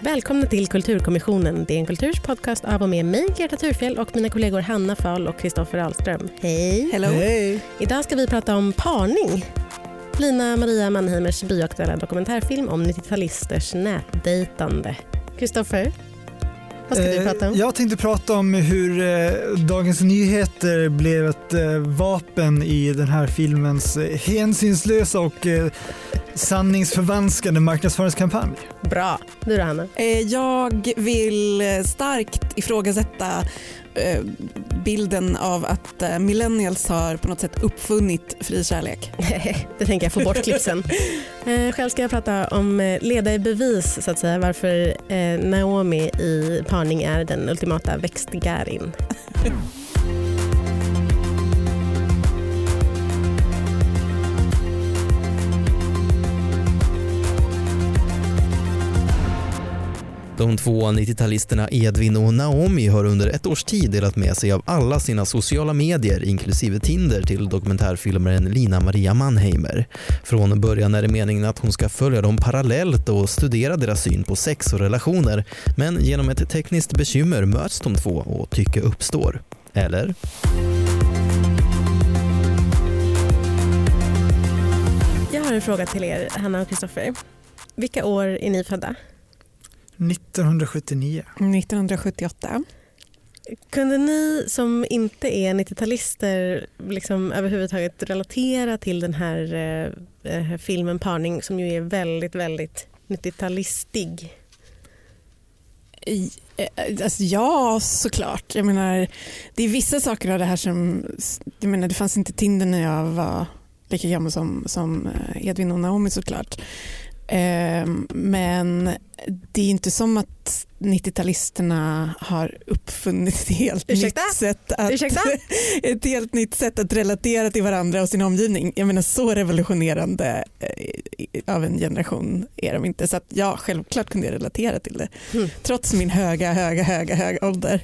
Välkomna till Kulturkommissionen. Det är en kulturs podcast av och med mig, Greta Thurfjell och mina kollegor Hanna Fahl och Kristoffer Ahlström. Hej! Hello. Hej! Idag ska vi prata om parning. Lina Maria Mannheimers bioaktuella dokumentärfilm om 90-talisters nätdejtande. Kristoffer, vad ska vi Eh, prata om? Jag tänkte prata om hur eh, Dagens Nyheter blev ett eh, vapen i den här filmens hänsynslösa och sanningsförvanskande marknadsföringskampanj. Bra. Du då Hanna? Jag vill starkt ifrågasätta bilden av att eh, millennials har på något sätt uppfunnit fri kärlek. det tänker jag få bort klippsen. Eh, själv ska jag prata om eh, leda i bevis så att säga varför eh, Naomi i parning är den ultimata växtgärin. De två 90-talisterna Edvin och Naomi har under ett års tid delat med sig av alla sina sociala medier inklusive Tinder till dokumentärfilmaren Lina Maria Mannheimer. Från början är det meningen att hon ska följa dem parallellt och studera deras syn på sex och relationer men genom ett tekniskt bekymmer möts de två och tycke uppstår. Eller? Jag har en fråga till er, Hanna och Kristoffer. Vilka år är ni födda? 1979. 1978. Kunde ni som inte är 90-talister liksom överhuvudtaget relatera till den här eh, eh, filmen Parning som ju är väldigt, väldigt 90-talistig? I- eh, Alltså, ja, såklart. Jag menar, det är vissa saker av det här som... Jag menar, det fanns inte Tinder när jag var lika gammal som, som eh, Edvin och Naomi såklart. Eh, Men det är inte som att 90-talisterna har uppfunnit ett helt, Ursäkta? nytt sätt, att, Ursäkta? ett helt nytt sätt att relatera till varandra och sin omgivning. Jag menar så revolutionerande eh, av en generation är de inte. Så att ja, självklart kunde jag relatera till det. Mm. Trots min höga, höga, höga, höga ålder.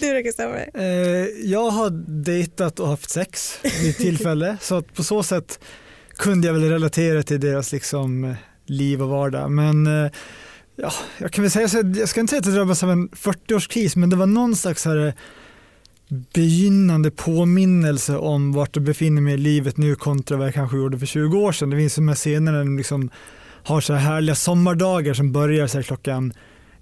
Du då Kristoffer? Eh, jag har dejtat och haft sex vid tillfälle så att på så sätt kunde jag väl relatera till deras liksom, eh, liv och vardag. Men eh, ja, jag kan väl säga så jag ska inte säga att jag drabbas av en 40-årskris men det var någon slags här, eh, begynnande påminnelse om vart jag befinner mig i livet nu kontra vad jag kanske gjorde för 20 år sedan. Det finns de här scenerna där de liksom har så här härliga sommardagar som börjar så här klockan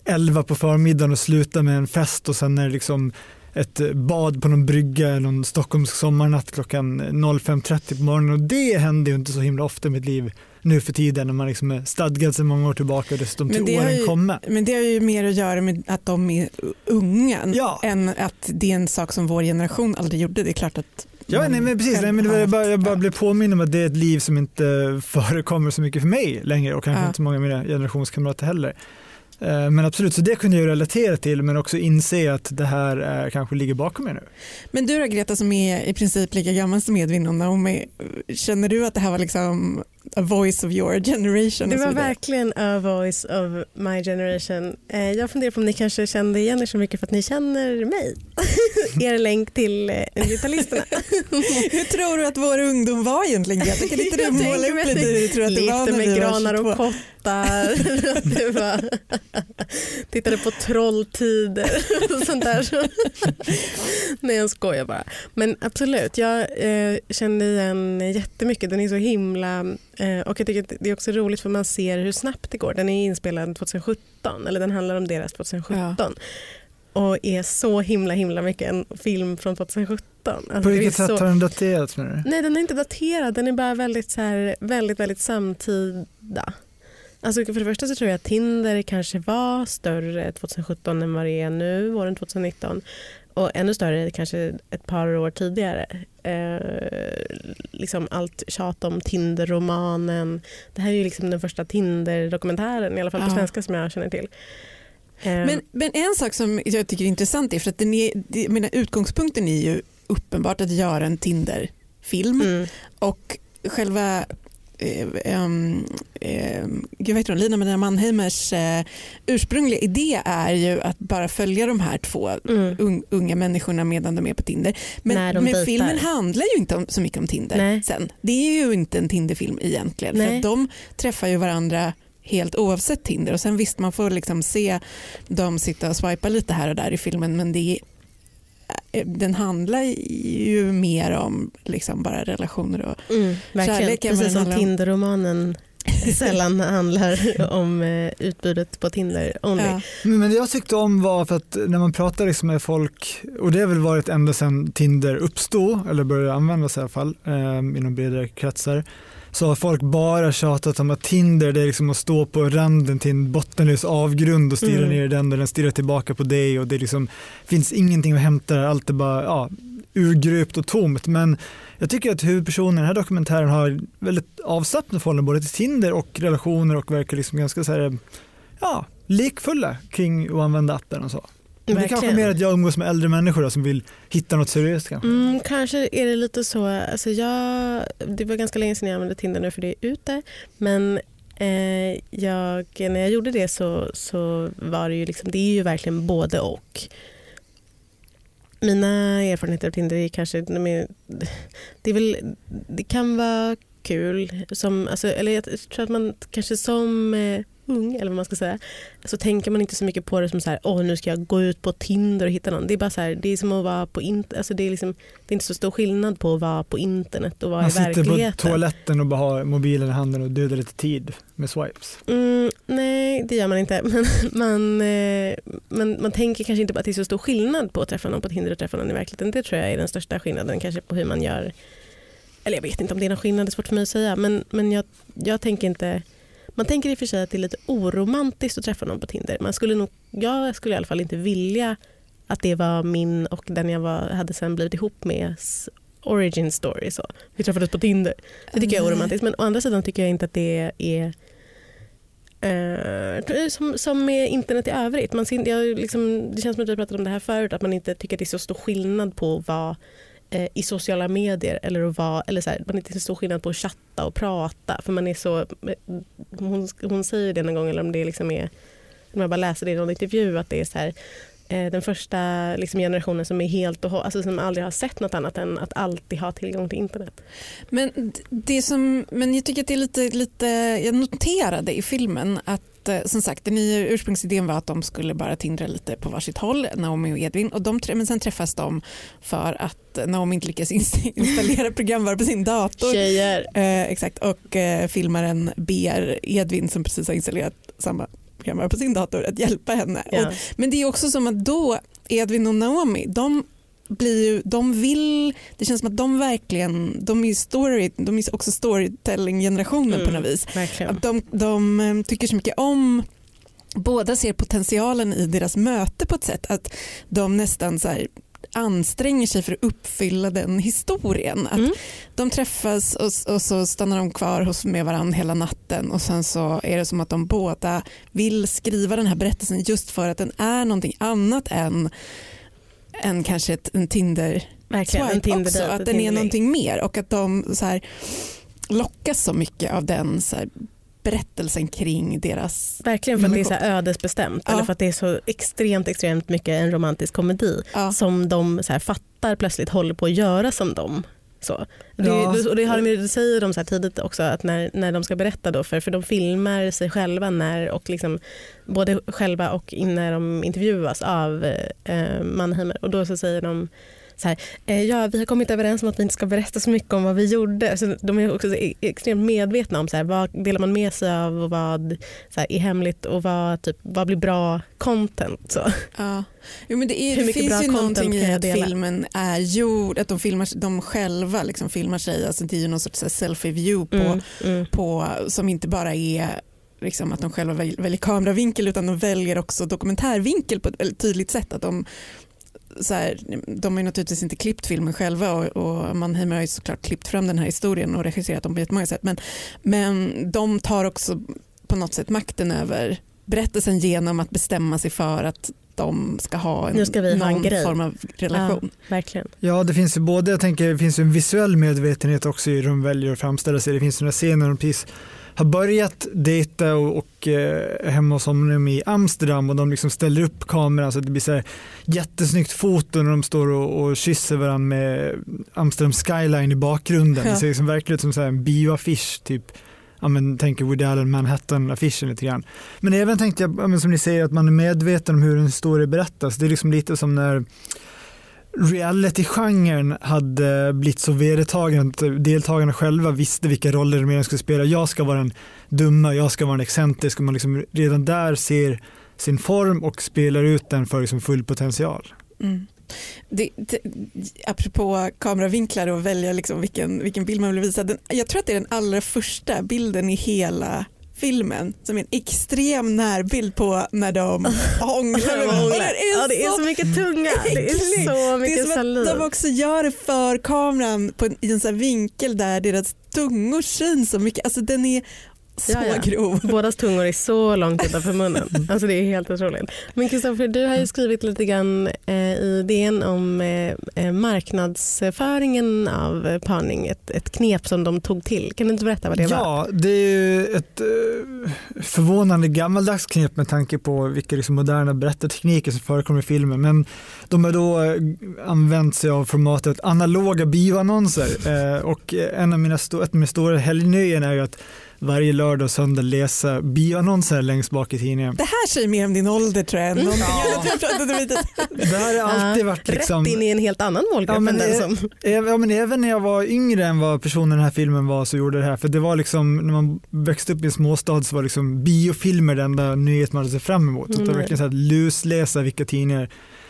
11 på förmiddagen och slutar med en fest och sen är det liksom ett bad på någon brygga någon Stockholmsk sommarnatt klockan 05.30 på morgonen och det händer ju inte så himla ofta i mitt liv nu för tiden när man liksom är stadgad sedan många år tillbaka och dessutom till åren ju- komma. Men det har ju mer att göra med att de är unga Ja. än att det är en sak som vår generation aldrig gjorde. Det är klart att Ja, nej, men precis. Nej, men jag, bara, jag bara blev påminn om att det är ett liv som inte förekommer så mycket för mig längre och kanske Ja. inte så många av mina generationskamrater heller. Eh, men absolut, så det kunde jag relatera till men också inse att det här eh, kanske ligger bakom mig nu. Men du då Greta som är i princip lika gammal som Edvin och Naomi, känner du att det här var liksom a voice of your generation? Det var verkligen a voice of my generation. Eh, jag funderar på om ni kanske kände igen er så mycket för att ni känner mig. er länk till eh, 90-talisterna. Hur tror du att vår ungdom var egentligen Greta? Kan inte du Jag måla upp lite hur du tror att det var när med granar var 22? och kottar. Att det var, tittade på trolltider och sånt där. Nej jag skojar bara. Men absolut, jag eh, kände igen jättemycket. Den är så himla... Eh, och jag tycker det är också roligt för man ser hur snabbt det går. Den är inspelad 2017, eller den handlar om deras 2017. Och är så himla himla mycket en film från 2017. Alltså, På vilket sätt så- har den daterats du? Nej den är inte daterad, den är bara väldigt, så här, väldigt, väldigt samtida. Alltså för det första så tror jag att Tinder kanske var större 2017 än vad det är nu, våren 2019. Och ännu större kanske ett par år tidigare. Eh, liksom allt tjat om Tinder-romanen. Det här är ju liksom den första Tinder-dokumentären, i alla fall på Ja. svenska som jag känner till. Eh, Men, men en sak som jag tycker är intressant är för att den är, det- menar, utgångspunkten är ju uppenbart att göra en Tinder-film mm, och själva eh, eh, gud hon? Lina Maria Mannheimers eh, ursprungliga idé är ju att bara följa de här två Mm. un, unga människorna medan de är på Tinder. Men, men filmen handlar ju inte om, så mycket om Tinder Nej. sen. Det är ju inte en Tinderfilm egentligen. För Nej. att de träffar ju varandra helt oavsett Tinder och sen visst man får liksom se dem sitta och swipa lite här och där i filmen men det är, den handlar ju mer om liksom bara relationer och Mm, verkligen. Kärlek Precis som. Tinderromanen sällan handlar om eh, utbudet på Tinder only. ja. Men men det jag tyckte om var för att när man pratar liksom med folk, och det har väl varit ända sedan Tinder uppstod, eller började användas i alla fall, eh, inom bredare kretsar, så har folk bara tjatat om att Tinder det är liksom att stå på randen till en bottenlös avgrund och stirra Mm. ner i den och den stirrar tillbaka på dig och det liksom, finns ingenting att hämta där, allt är bara ja, urgröpt och tomt. Men jag tycker att huvudpersonen i den här dokumentären har väldigt avslappnat förhållande både till Tinder och relationer och verkar liksom ganska så här, ja, lekfulla kring att använda appen och så. Det är kanske mer att jag umgås med äldre människor då, som vill hitta något seriöst kanske. Mm, kanske är det lite så. Alltså jag, det var ganska länge sedan jag använde Tinder nu för det är ute. Men eh, jag, när jag gjorde det så, så var det ju liksom, det är ju verkligen både och. Mina erfarenheter av Tinder är kanske, det, är väl, det kan vara kul. Som, alltså, eller jag tror att man kanske som eh, ung, eller vad man ska säga, så tänker man inte så mycket på det som så här, åh nu ska jag gå ut på Tinder och hitta någon. Det är bara så här, det är som att vara på internet. Alltså det, är liksom, det är inte så stor skillnad på att vara på internet och vara Man i sitter på verkligheten. toaletten och bara har mobilen i handen och dödar lite tid med swipes. Mm, nej, det gör man inte. Men man, eh, man, man tänker kanske inte på att det är så stor skillnad på att träffa någon på Tinder och träffa någon i verkligheten. Det tror jag är den största skillnaden kanske på hur man gör. Eller jag vet inte om det är någon skillnad, det är svårt för mig att säga. Men, men jag, jag tänker inte... Man tänker i och för sig att det är lite oromantiskt att träffa någon på Tinder. Man skulle nog, jag skulle i alla fall inte vilja att det var min och den jag var, hade sen blivit ihop med origin story. Så. Vi träffades på Tinder. Det tycker jag är Nej. oromantiskt. Men å andra sidan tycker jag inte att det är eh, som, som med internet i övrigt. Man, ser- jag, liksom, det känns som att vi pratade om det här förut, att man inte tycker att det är så stor skillnad på vara eh, i sociala medier eller att vara, eller så här, man är inte så stor skillnad på att chatta och prata. För man är så, eh, hon, hon säger det någon gång, eller om det liksom är, om jag bara läser det i någon intervju, att det är så här, eh, den första liksom, generationen som är helt och alltså som aldrig har sett något annat än att alltid ha tillgång till internet. Men, det som, men jag tycker att det är lite, lite, jag noterade i filmen att eh, som sagt den nya ursprungsidén var att de skulle bara tindra lite på varsitt håll, Naomi och Edvin. Och de, men sen träffas de för att Naomi inte lyckas inst- installera programvara på sin dator. Tjejer. Eh, exakt, och eh, filmaren ber Edvin som precis har installerat samma programvara på sin dator att hjälpa henne. Ja. Och, men det är också som att då, Edvin och Naomi, de blir ju, de vill, det känns som att de verkligen, de är ju story, de är också storytelling-generationen på Mm. något vis. Verkligen. Att de, de eh, tycker så mycket om Båda ser potentialen i deras möte på ett sätt att de nästan så här anstränger sig för att uppfylla den historien. Att Mm. De träffas och, och så stannar de kvar hos, med varandra hela natten och sen så är det som att de båda vill skriva den här berättelsen just för att den är någonting annat än, än kanske ett, en Tinder Verkligen. En swipe Tinder också. Att den är någonting mer och att de så här, lockas så mycket av den så här, berättelsen kring deras Verkligen för att det är så ödesbestämt Ja. eller för att det är så extremt extremt mycket en romantisk komedi ja. som de så här fattar plötsligt håller på att göra som dem. Så. Det, Ja. och det, har de, det säger de så här tidigt också att när, när de ska berätta då för, för de filmar sig själva när och liksom både själva och när de intervjuas av eh, Mannheimer och då så säger de så här, eh, ja, vi har kommit överens om att vi inte ska berätta så mycket om vad vi gjorde. Så de är också så e- extremt medvetna om så här, vad delar man med sig av och vad så här, är hemligt och vad, typ, vad blir bra content. Så. Ja. Jo, men det, är, Hur det mycket finns bra ju content någonting i jag att filmen är gjord, att de, filmar, de själva liksom filmar sig, alltså det är ju någon sorts selfie-view på, Mm, mm. på, som inte bara är liksom att de själva väl- väljer kameravinkel utan de väljer också dokumentärvinkel på ett väldigt tydligt sätt. Att de, så här, de har ju naturligtvis inte klippt filmen själva och, och Mannheimer har ju såklart klippt fram den här historien och regisserat dem på jättemånga sätt men, men de tar också på något sätt makten över berättelsen genom att bestämma sig för att de ska ha en, ska vi ha en någon grej. form av relation. Verkligen. Ja, det finns ju både, jag tänker, det finns ju en visuell medvetenhet också i hur de väljer att framställa sig. Det finns några scener de precis har börjat dejta och, och eh, hemma hos honom i Amsterdam och de liksom ställer upp kameran så att det blir så här jättesnyggt foto när de står och, och kysser varandra med Amsterdam skyline i bakgrunden. Ja. Det ser liksom verkligen ut som så en bioaffisch typ. Ja, men, tänker Woody Allen Manhattan-affischen lite grann. Men även tänkte jag, ja, som ni säger, att man är medveten om hur en story berättas. Det är liksom lite som när reality-genren hade blivit så vedertagen att deltagarna själva visste vilka roller de skulle spela. Jag ska vara den dumma, jag ska vara den excentriska. Man liksom redan där ser sin form och spelar ut den för liksom full potential. Mm. Det, det, apropå kameravinklar och välja liksom vilken, vilken bild man vill visa. Den, jag tror att det är den allra första bilden i hela filmen som är en extrem närbild på när de hånglar. den är Ja, det är så så mycket tunga. Det är så Det är mycket som saliv. att de också gör det för kameran på en, i en här vinkel där deras tungor syns så mycket. Alltså den är så Ja, ja. grov. Bådas tungor är så långt utanför munnen. Alltså det är helt otroligt. Men Kristoffer, du har ju skrivit lite grann eh, i DN om eh, eh, marknadsföringen av eh, parning, ett, ett knep som de tog till. Kan du inte berätta vad det var? Ja, det är ju ett eh, förvånande gammaldags knep med tanke på vilka liksom moderna berättartekniker som förekommer i filmen. Men de har då eh, använt sig av formatet analoga bioannonser och en av mina, ett av mina stora helgnöjen är ju att varje lördag och söndag läsa bioannonser längst bak i tidningen. Det här säger mer om din ålder tror jag. än någonting Ja. Det här har alltid Ja, varit liksom... Rätt in i en helt annan målgrupp Ja, men än den som... Ja, men även när jag var yngre än vad personen i den här filmen var så gjorde det här. För det var liksom, när man växte upp i en småstad så var liksom biofilmer den enda nyhet man hade sett fram emot. Så det var Mm. verkligen så att lusläsa vilka tidningar.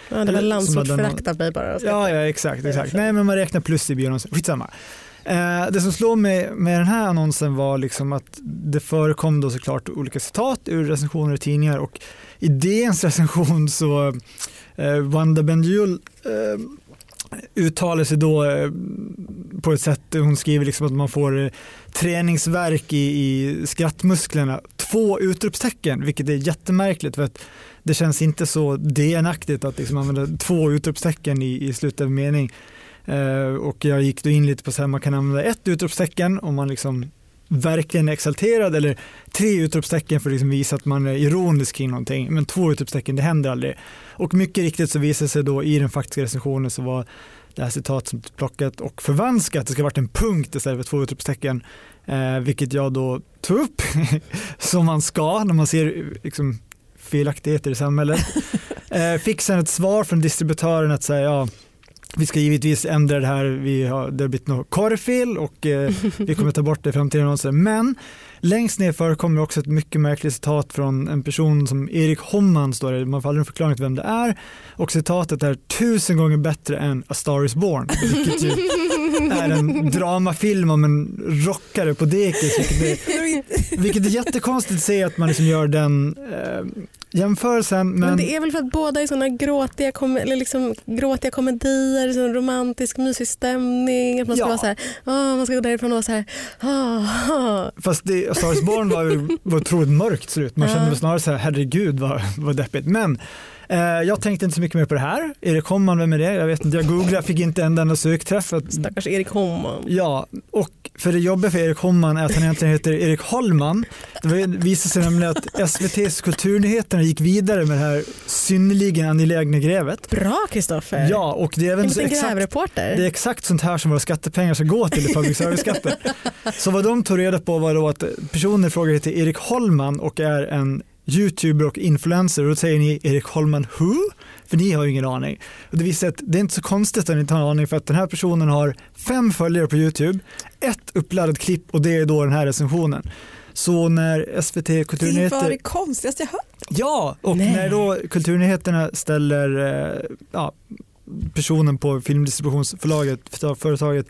Ja, det var landsortsförakt av mig bara. Ja, ja exakt. exakt. Nej, men man räknar plus i bioannonsen. Skitsamma. Eh, det som slår mig med den här annonsen var liksom att det förekom då såklart olika citat ur recensioner i tidningar och i DNs recension så eh, Wanda Bendjul eh, uttalar sig då eh, på ett sätt, hon skriver liksom att man får eh, träningsverk i, i skrattmusklerna. Två utropstecken, vilket är jättemärkligt för att det känns inte så DN-aktigt att liksom använda två utropstecken i, i slutet av mening. Eh, och jag gick då in lite på så här, man kan använda ett utropstecken om man liksom verkligen är exalterad eller tre utropstecken för att liksom visa att man är ironisk kring någonting. Men två utropstecken, det händer aldrig. Och mycket riktigt så visade sig då i den faktiska recensionen så var det här citatet som plockat och förvanskat. Det ska ha varit en punkt istället för två utropstecken. Eh, vilket jag då tog upp som man ska när man ser liksom, felaktigheter i samhället. Eh, fick sen ett svar från distributören att säga ja, vi ska givetvis ändra det här, vi har, det har blivit något korrfel och eh, vi kommer ta bort det i framtida annonser. Men längst ner förekommer också ett mycket märkligt citat från en person som Erik Homman står det, man får aldrig en förklaring till vem det är och citatet är tusen gånger bättre än A Star Is Born, vilket ju är en dramafilm om en rockare på dekis, vilket är, vilket är jättekonstigt att se att man liksom gör den eh, jämförelsen. Men, Men, det är väl för att båda är såna gråtiga, kom eller liksom, gråtiga komedier, sån romantisk mysig stämning. Att man ska Ja. vara så här, "Åh", man ska gå därifrån och vara så här, "Åh, åh." Fast det, Star Born var, var otroligt mörkt slut. Man kände snarare så här, herregud vad, vad deppigt. Men jag tänkte inte så mycket mer på det här. Erik Homman, vem är det? Jag vet inte, jag googlade, fick inte en enda sökträff. Stackars Erik Homman. ja, och för det jobbiga för Erik Homman är att han egentligen heter Erik Holman. Det visade sig nämligen att SVTs Kulturnyheterna gick vidare med det här synnerligen angelägna grävet. Bra Kristoffer. Ja, och det är även så exakt grävreporter. det är exakt sånt här som våra skattepengar ska gå till i public service-skatten. Så vad de tog reda på var då att personen i fråga heter Erik Holman och är en youtuber och influencer och då säger ni Erik Holman who? För ni har ju ingen aning. Och det visar att det är inte så konstigt att ni inte har en aning för att den här personen har fem följare på Youtube, ett uppladdat klipp och det är då den här recensionen. Så när SVT Det var Kulturnyheter det konstigaste jag hört. Ja, och Nej. när då Kulturnyheterna ställer eh, ja, personen på filmdistributionsförlaget, företaget,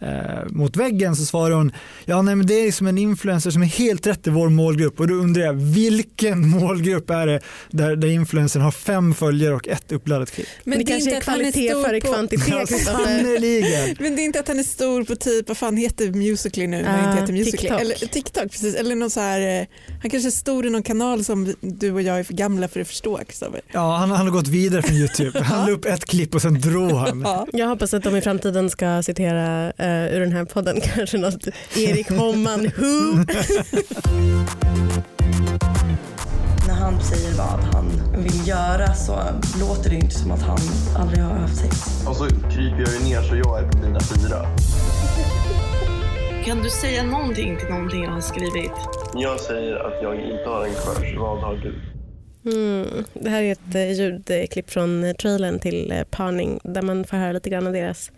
eh, mot väggen så svarar hon ja nej men det är som en influencer som är helt rätt i vår målgrupp och då undrar jag vilken målgrupp är det där, där influencern har fem följare och ett uppladdat klipp? Men det, kanske är kvalitet före Ja, kvantitet. Sannerligen. Men det är inte att han är stor på typ, vad fan heter Musical.ly nu när det Ah, inte heter Musical.ly? TikTok. Eller TikTok precis, eller någon så här, eh, han kanske är stor i någon kanal som du och jag är för gamla för att förstå Kristoffer. Ja, han, han har gått vidare från YouTube. Han la upp ett klipp och sen drog han. Ja. Jag hoppas att de i framtiden ska citera eh, ur den här podden kanske något Erik Homman Who. När han säger vad han vill göra så låter det inte som att han aldrig har haft sex. Och så kryper jag ju ner så jag är på mina fyra. Kan du säga någonting till någonting jag har skrivit? Jag säger att jag inte har en crush. Vad har du? Mm. Det här är ett eh, ljudklipp från eh, trailern till eh, Parning där man får höra lite grann av deras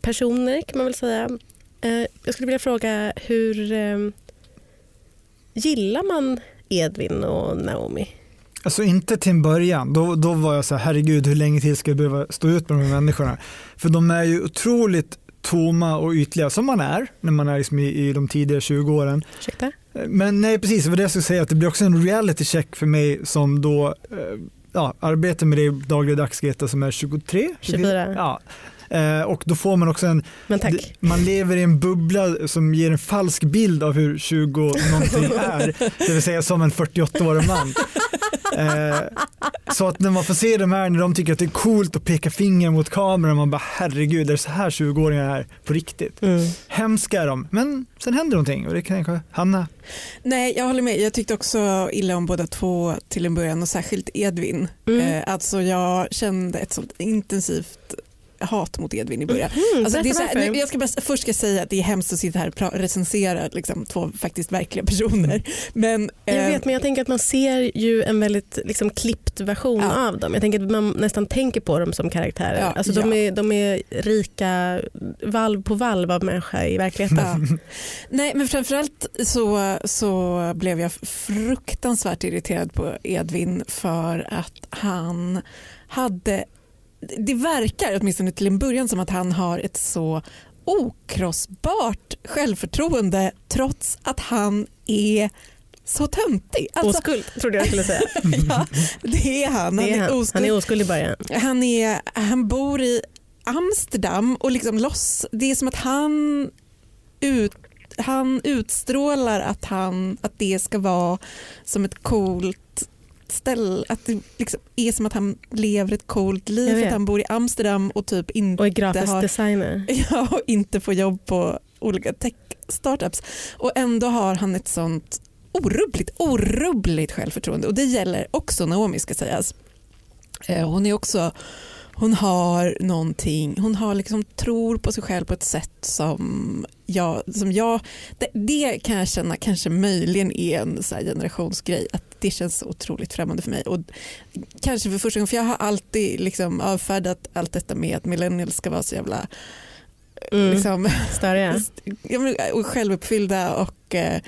personer kan man väl säga. Eh, jag skulle vilja fråga hur eh, gillar man Edvin och Naomi? Alltså inte till en början, då, då var jag så här, herregud hur länge till ska jag behöva stå ut med de här människorna? För de är ju otroligt tomma och ytliga, som man är när man är liksom i, i de tidiga 20-åren. Ursäkta? Men nej, precis, det var det jag skulle säga, att det blir också en reality check för mig som då eh, ja, arbetar med det dagligdags Greta som är 23? 24. Ja. Eh, och då får man också en, Men tack. det- man lever i en bubbla som ger en falsk bild av hur 20 någonting är, det vill säga som en 48-årig man. Eh, så att när man får se de här när de tycker att det är coolt att peka finger mot kameran, man bara herregud, är det så här 20-åringar är på riktigt? Mm. Hemska är de, men sen händer någonting och det kan kanske Hanna. Nej, jag håller med. Jag tyckte också illa om båda två till en början och särskilt Edvin. Mm. Eh, alltså jag kände ett sånt intensivt hat mot Edvin i början. Mm, Alltså, det är så här, jag ska bara, först ska jag säga att det är hemskt att sitta här och recensera liksom, två faktiskt verkliga personer. Men, Jag eh, vet men jag tänker att man ser ju en väldigt liksom, klippt version Ja. av dem. Jag tänker att man nästan tänker på dem som karaktärer. Ja, alltså, de, ja. är, de är rika valv på valv av människa i verkligheten. Nej men framförallt så, så blev jag fruktansvärt irriterad på Edvin för att han hade, det verkar åtminstone till en början som att han har ett så okrossbart självförtroende trots att han är så töntig. Alltså, Oskuld trodde jag skulle säga. ja, det är han. Det är han. oskuld. han är oskuld i början. Han, är, han bor i Amsterdam och liksom loss, det är som att han, ut, han utstrålar att, han, att det ska vara som ett coolt ställe, att det liksom är som att han lever ett coolt liv för att han bor i Amsterdam och typ inte, Och är grafisk har- designer. ja, och inte får jobb på olika tech-startups. Och ändå har han ett sånt orubbligt, orubbligt självförtroende och det gäller också Naomi ska sägas. Eh, Hon är också hon har någonting, hon har liksom tror på sig själv på ett sätt som jag, som jag det, det kan jag känna kanske möjligen är en så här generationsgrej, att det känns så otroligt främmande för mig. Och kanske för första gången, för jag har alltid liksom avfärdat allt detta med att millennials ska vara så jävla Mm. liksom, men, och självuppfyllda och, eh,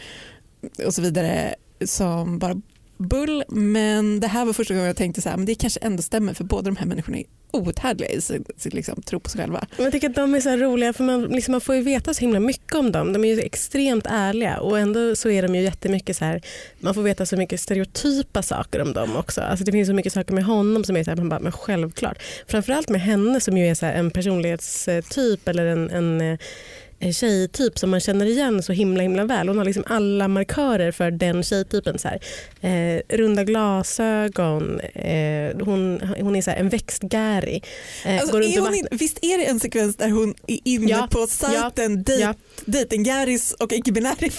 och så vidare som bara bull. Men det här var första gången jag tänkte så här, men det kanske ändå stämmer för båda de här människorna är outhärdliga i sin, sin liksom, tro på sig själva. Men Jag tycker att de är så här roliga för man, liksom, man får ju veta så himla mycket om dem. De är ju extremt ärliga och ändå så är de ju jättemycket så här, man får veta så mycket stereotypa saker om dem också. Alltså det finns så mycket saker med honom som är så här, man bara, men självklart. Framförallt med henne som ju är så här, en personlighetstyp eller en, en eh, tjejtyp som man känner igen så himla himla väl. Hon har liksom alla markörer för den tjejtypen. Så här. Eh, runda glasögon, eh, hon, hon är så här en växtgäri. Eh, Alltså, går är hon in, visst är det en sekvens där hon är inne Ja, på sajten ja, ja. dejtinggäris och icke-binäris?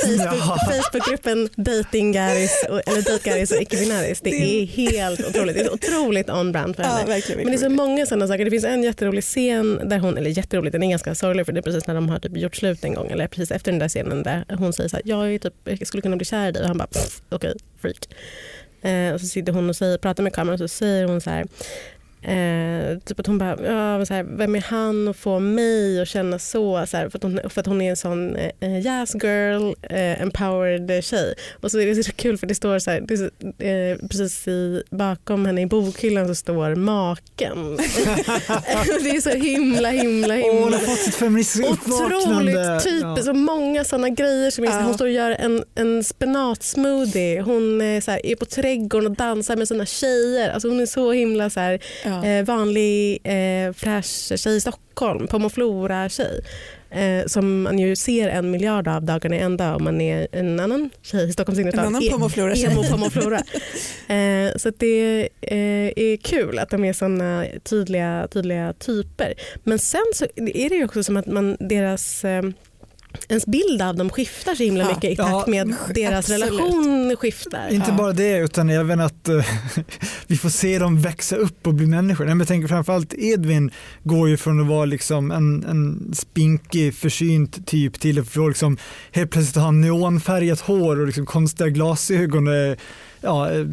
Facebookgruppen Datingaris och, eller och icke-binaris. Det Det- är helt otroligt. Det är otroligt on-brand för henne. Ja. Men det är så många sådana saker. Det finns en jätterolig scen där hon, eller jätterolig, den är ganska sorglig för det är precis när de har typ gjort slut en gång eller precis efter den där scenen där hon säger så här, jag, är typ, jag skulle kunna bli kär i dig och han bara okej, okay, freak. Eh, och så sitter hon och säger, pratar med kameran och så säger hon så här Eh, typ att hon bara, ja, så här, vem är han att få mig att känna så? så här, för, att hon, för att hon är en sån eh, jazz girl, eh, empowered tjej. Och så är det så kul för det står så här, det så, eh, precis i, bakom henne i bokhyllan så står maken. det är så himla himla Åh, hon himla har fått sitt uppvaknande. Otroligt typ, Ja. så många sådana grejer. Som är, Ja. Hon står och gör en, en spenatsmoothie. Hon är, så här, är på trädgården och dansar med sina tjejer. Alltså, hon är så himla så här, Ja. Eh, vanlig eh, fräsch tjej i Stockholm. Pommes flora-tjej. Eh, som man ju ser en miljard av dagarna i ända om man är en annan tjej i Stockholms innerstad. En annan E- Pommes flora-tjej. Emo Pommes flora. eh, så det eh, är kul att de är såna tydliga, tydliga typer. Men sen så är det ju också som att man, deras eh, ens bild av dem skiftar så himla Ja. mycket i Ja, takt med deras absolut. relation skiftar. Inte Ja. bara det utan även att eh, vi får se dem växa upp och bli människor. Nej, men Jag tänker framförallt Edvin går ju från att vara liksom en, en spinkig försynt typ till att få liksom helt plötsligt ha neonfärgat hår och liksom konstiga glasögon. och, Ja, eh,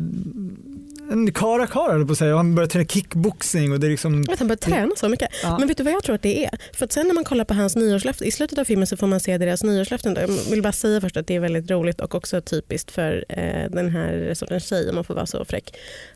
en kara kara på att säga. Och Han börjar träna kickboxing och det är liksom han börjar träna så mycket. Ja. Men vet du vad jag tror att det är? För att sen när man kollar på hans nyårslöfte, i slutet av filmen så får man se deras nyårslöften. Jag vill bara säga först att det är väldigt roligt och också typiskt för eh, den här sortens tjej, om man får vara så fräck.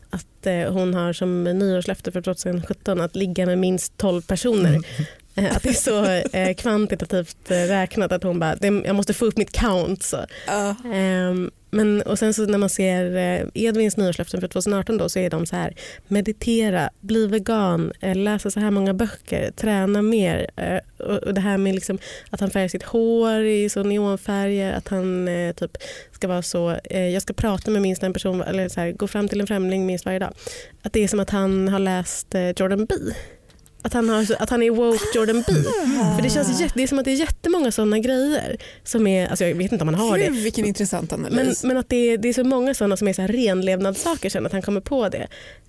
Att eh, hon har som nyårslöfte för 2017 att ligga med minst 12 personer. Eh, Att det är så eh, kvantitativt eh, räknat att hon bara, jag måste få upp mitt count. Så. Ja. Ehm, men, och sen så när man ser eh, Edvins nyårslöften för 2018 då, så är de så här meditera, bli vegan, eh, läsa så här många böcker, träna mer. Eh, och, det här med liksom att han färgar sitt hår i så neonfärger, att han eh, typ ska vara så, eh, jag ska prata med minst en person, eller så här, gå fram till en främling minst varje dag. Att det är som att han har läst eh, Jordan B. Att han, har, att han är woke Jordan B. För det, känns jätte, det är som att det är jättemånga sådana grejer. Som är, alltså jag vet inte om han har det. Gud, vilken intressant Men, analys. men att det är, det är så många sådana som är så här renlevnadssaker sen att han kommer på det.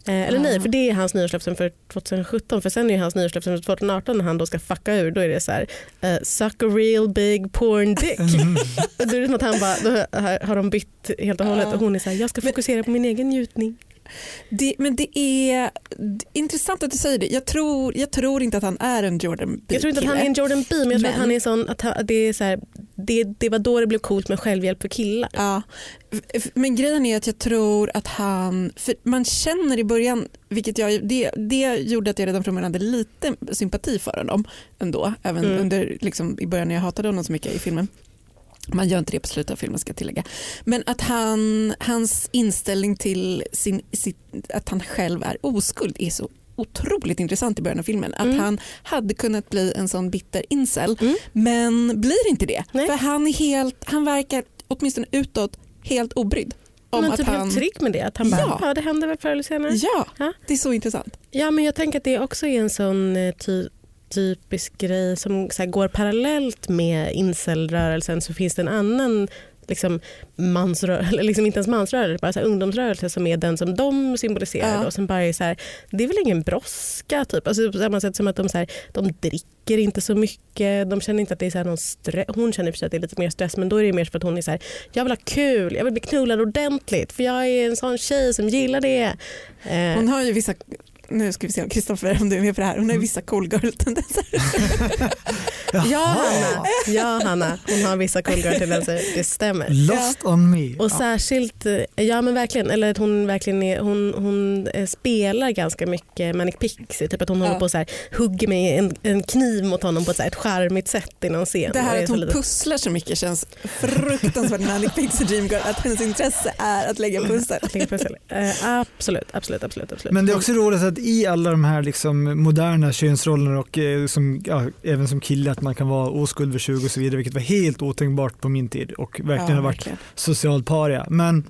Eh, eller nej, för det är hans nyårslöften för 2017 för sen är ju hans nyårslöften för 2018 när han då ska fucka ur då är det så här eh, suck a real big porn dick. då är det som att han bara, då har, har de bytt helt och hållet och hon är så här, jag ska fokusera på min egen njutning. Det, men det är intressant att du säger det. Jag tror, jag tror inte att han är en Jordan B Jag tror inte att han är en Jordan B men jag tror att Men- han är sån att, han, att det är så här, det, det var då det blev coolt med självhjälp för killar. Ja, men grejen är att jag tror att han, för man känner i början, vilket jag, det, det gjorde att jag redan från början hade lite sympati för honom ändå, även Mm. under, liksom, i början när jag hatade honom så mycket i filmen. Man gör inte det på slutet av filmen ska jag tillägga. Men att han, hans inställning till sin, sitt, att han själv är oskuld är så otroligt intressant i början av filmen. Att Mm. han hade kunnat bli en sån bitter incel Mm. men blir inte det. Nej. För han, är helt, han verkar åtminstone utåt helt obrydd. Om men att typ han, helt trygg med det. Att han bara, Ja. ja. det händer väl förr eller senare. Ja, Ja. det är så intressant. Ja, men jag tänker att det också är en sån eh, ty typisk grej som så här, går parallellt med incelrörelsen så finns det en annan liksom, mansrörelse, liksom inte ens mansrörelse, bara så här, ungdomsrörelse som är den som de symboliserar. Ja. Och som bara är så här, det är väl ingen brådska, typ. alltså, på samma sätt som att de, så här, de dricker inte så mycket, de känner inte att det är så här, någon stress. Hon känner för sig att det är lite mer stress men då är det mer för att hon är så här, jag vill ha kul, jag vill bli knullad ordentligt för jag är en sån tjej som gillar det. Eh, Hon har ju vissa, nu ska vi se om Kristoffer om du är med på det här, hon har ju vissa cool girl-tendenser. Ja Hanna. ja Hanna, hon har vissa cool girl-tendenser, det stämmer. Lost on me. Och särskilt, eh, ja men verkligen, eller att hon verkligen är, hon, hon eh, spelar ganska mycket Manic Pixie, typ att hon Ja. håller på och så här, hugger med en, en kniv mot honom på ett, så här, ett charmigt sätt i någon scen. Det här är att hon lite- pusslar så mycket känns fruktansvärt Manic Pixie Dream Girl, att hennes intresse är att lägga pussel. att lägga pussel. Eh, absolut, absolut, absolut. absolut. Men det är också roligt att i alla de här liksom moderna könsrollerna och eh, som, ja, även som kille att man kan vara oskuld vid 20 och så vidare vilket var helt otänkbart på min tid och verkligen har varit verkligen. social paria. Men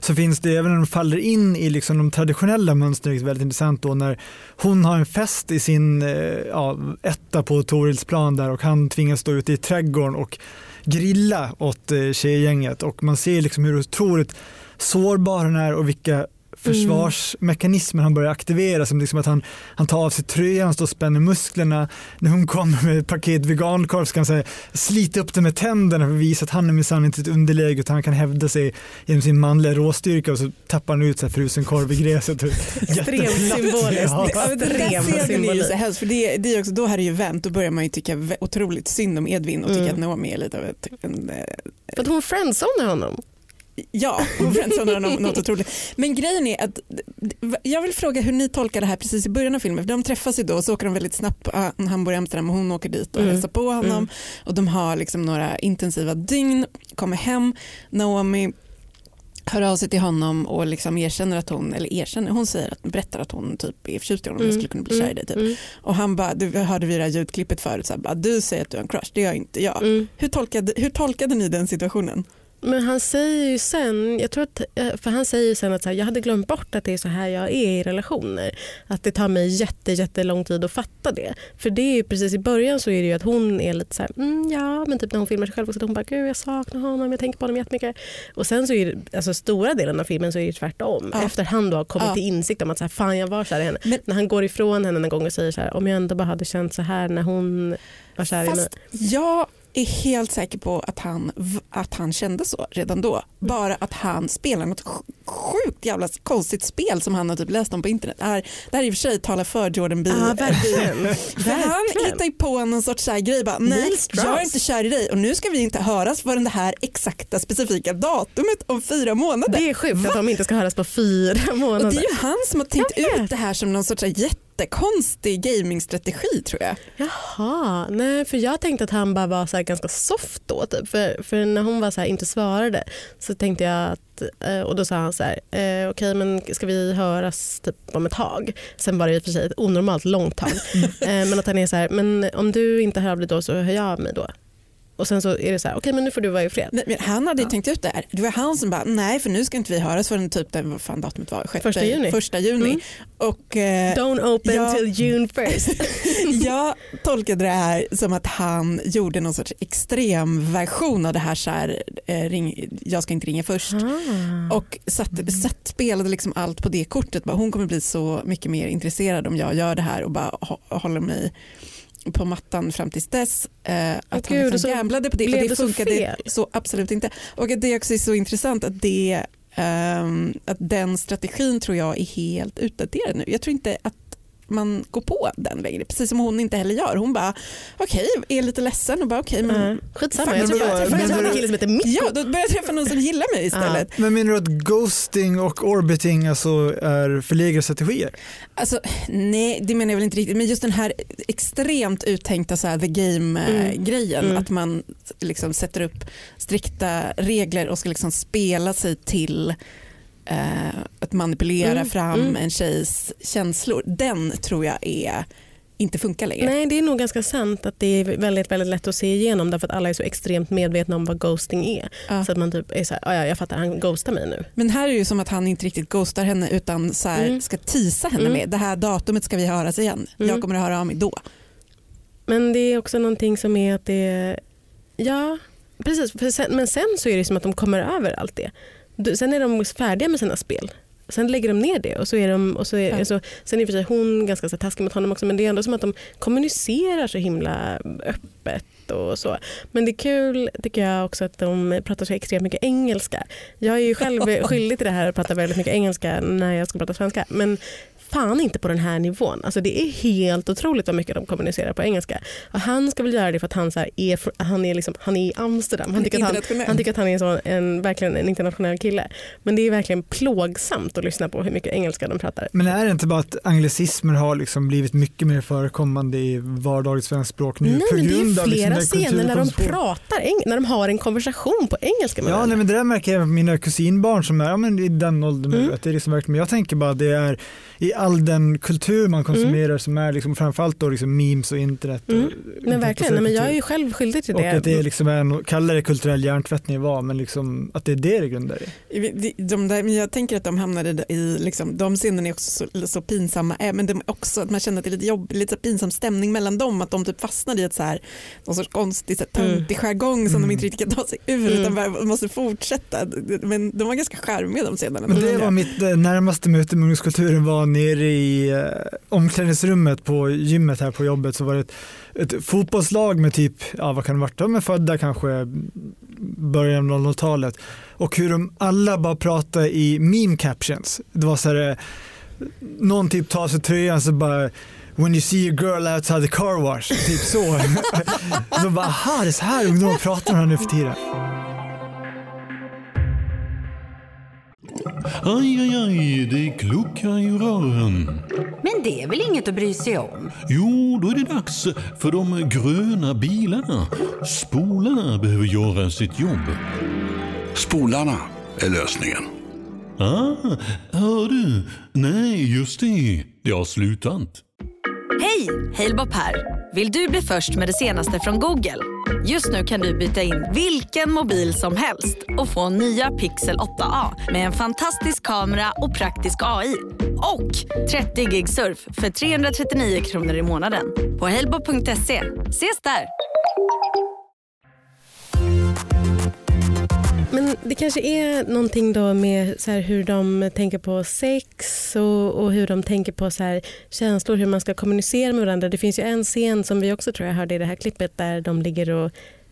så finns det även när de faller in i liksom de traditionella mönstren vilket är väldigt intressant då när hon har en fest i sin eh, ja, etta på Torilsplan där och han tvingas stå ute i trädgården och grilla åt eh, tjejgänget och man ser liksom hur otroligt sårbar han är och vilka försvarsmekanismer han börjar aktivera som liksom att han, han tar av sig tröjan, han står och spänner musklerna. När hon kommer med ett paket vegankorv så kan han säga, slita upp det med tänderna för att visa att han är minsann inte ett underläge utan han kan hävda sig genom sin manliga råstyrka och så tappar han ut så här frusen korv i gräset. Extremt symboliskt. Ja. Ja, men den där Extrem scenen är ju symbolik. så hemskt, för det, det är också, då har det ju vänt, då börjar man ju tycka otroligt synd om Edvin och tycka Mm. att Naomi är lite av ett, en, eh, För att hon friendzonar honom. Ja, hon friendzonar honom något otroligt. Men grejen är att jag vill fråga hur ni tolkar det här precis i början av filmen. För de träffas ju då och så åker de väldigt snabbt. ah, Han bor i Amsterdam och hon åker dit och Mm. hälsar på honom. Mm. Och de har liksom några intensiva dygn, kommer hem. Naomi hör av sig till honom och liksom erkänner att hon, eller erkänner, hon säger att, berättar att hon typ är förtjust i honom och skulle kunna bli kär i dig. Typ. Mm. Och han bara, du hörde vi det här ljudklippet förut, så här, bara, du säger att du har en crush, det gör inte jag. Mm. Hur, tolkade, hur tolkade ni den situationen? Men han säger ju sen, jag tror att, eh, för han säger sen att så här, jag hade glömt bort att det är så här jag är i relationer. Att det tar mig jätte, jättelång tid att fatta det. För det är ju precis i början så är det ju att hon är lite så här, mm, ja men typ när hon filmar sig själv också, att hon bara gud jag saknar honom, jag tänker på honom jättemycket. Och sen så är det, alltså stora delen av filmen så är det tvärtom. Ja. Efter han då har kommit Ja. till insikt om att så här, fan jag var kär i henne. Men- när han går ifrån henne en gång och säger så här, om jag ändå bara hade känt så här när hon var kär i mig. Jag är helt säker på att han, att han kände så redan då. Bara att han spelar något sj- sjukt jävla konstigt spel som han har typ läst om på internet. Det här, det här i och för sig talar för Jordan B. Ja verkligen. För han Verkligen. hittar ju på någon sorts så här grej. Bara, Nej, jag är inte kär i dig och nu ska vi inte höras förrän det här exakta specifika datumet om fyra månader. Det är sjukt att de inte ska höras på fyra och månader. det är ju han som har tänkt ut det här som någon sorts här jättekonstig gamingstrategi tror jag. Jaha, nej för jag tänkte att han bara var så ganska soft då. Typ. För, för när hon var så inte svarade så tänkte jag att, eh, och då sa han så här, eh, okej men ska vi höras typ om ett tag? Sen var det i och för sig ett onormalt långt tag. eh, men att han är så här, men om du inte hör av dig då så hör jag av mig då. Och sen så är det så här, okej men nu får du vara i fred. Nej, men han hade ju tänkt ut det här. Det var han som bara, nej för nu ska inte vi höras förrän typ den, vad fan datumet var, sjätte, Första juni. Första juni. Mm. Och eh, Don't open ja. till June first. jag tolkade det här som att han gjorde någon sorts extremversion av det här, så här eh, ring, jag ska inte ringa först. Ah. Och satt, satt, spelade liksom allt på det kortet. Bara, hon kommer bli så mycket mer intresserad om jag gör det här och bara hå- håller mig på mattan fram tills dess. Eh, att Gud, han så liksom gamblade på det och det det så funkade fel. så absolut inte. Och att det också är så intressant att, det, ehm, att den strategin tror jag är helt utdaterad nu. Jag tror inte att man går på den längre, precis som hon inte heller gör. Hon bara, okej, är lite ledsen och bara okej, men Mm. Skitsamma, jag vadå, jag träffade menar en du- kille som heter Mikko. ja, då börjar jag träffa någon som gillar mig istället. Men menar du att ghosting och orbiting alltså är förlegade strategier? Alltså, nej, det menar jag väl inte riktigt. Men just den här extremt uttänkta så här, the game-grejen. Mm. Att man liksom sätter upp strikta regler och ska liksom spela sig till eh, att manipulera Mm, fram mm. en tjejs känslor. Den tror jag är, inte funkar längre. Nej det är nog ganska sant att det är väldigt, väldigt lätt att se igenom därför att alla är så extremt medvetna om vad ghosting är. Ja. Så att man typ är så här, "Ah, ja jag fattar han ghostar mig nu. Men här är det ju som att han inte riktigt ghostar henne utan så här, Mm. ska tisa henne Mm. med det här datumet ska vi höras igen. Jag Mm. kommer att höra av mig då. Men det är också någonting som är att det ja precis men sen så är det som att de kommer över allt det. Sen är de färdiga med sina spel. Sen lägger de ner det och så är de, och så är, Ja. så, sen är för sig hon ganska så taskig mot honom också men det är ändå som att de kommunicerar så himla öppet och så. Men det är kul tycker jag också att de pratar så extremt mycket engelska. Jag är ju själv skyldig till det här att prata väldigt mycket engelska när jag ska prata svenska men fan inte på den här nivån. Alltså det är helt otroligt vad mycket de kommunicerar på engelska. Och han ska väl göra det för att han, så här är, han, är, liksom, han är i Amsterdam. Han tycker, att han, han tycker att han är så en, verkligen en internationell kille. Men det är verkligen plågsamt att lyssna på hur mycket engelska de pratar. Men är det inte bara att anglicismer har liksom blivit mycket mer förekommande i vardagligt svenskt språk nu Nej på men det är liksom flera den scener när de pratar, när de har en konversation på engelska med Ja, nej, men det där märker jag med mina kusinbarn som är ja, men i den åldern. Mm. Det är liksom verkligen, men jag tänker bara att det är i all den kultur man konsumerar som är liksom, framförallt då liksom memes och internet. Och, Mm. Men verkligen, nej, men jag är ju själv skyldig till och det. att det är liksom en, kalla det kulturell hjärntvättning var, men liksom, att det är det det grundar i. De- De där, men jag tänker att de hamnade i, liksom, de scenerna är också så, så pinsamma, eh, men de är också att man känner att det är lite jobb, lite pinsam stämning mellan dem, att de typ fastnar i ett så här, någon sorts konstig så här, Mm. töntig jargong som Mm. de inte riktigt kan ta sig ur Mm. utan bara måste fortsätta. Men de var ganska charmiga de scenerna. Men det tycker var mitt eh, närmaste möte med ungdomskulturen var nere i eh, omklädningsrummet på gymmet här på jobbet så var det ett, ett fotbollslag med typ, ja vad kan det varit, de är födda kanske början av 00-talet och hur de alla bara pratade i meme captions. Det var så här, eh, någon typ tar sig tröjan så bara When you see a girl outside the car wash, typ så. så bara, aha, det är så här ungdomar pratar om här nu för tiden. Aj, aj, aj, det kluckar i rören. Men det är väl inget att bry sig om? Jo, då är det dags för de gröna bilarna. Spolarna behöver göra sitt jobb. Spolarna är lösningen. Ah, hör du? Nej, just det. Det har slutat. Hej! Halebop här. Vill du bli först med det senaste från Google? Just nu kan du byta in vilken mobil som helst och få nya Pixel 8A med en fantastisk kamera och praktisk AI. Och 30 gig surf för 339 kronor i månaden på halebop.se. Ses där! Men det kanske är någonting då med så här hur de tänker på sex och, och hur de tänker på så här känslor, hur man ska kommunicera med varandra. Det finns ju en scen som vi också tror jag hörde i det här klippet där de ligger och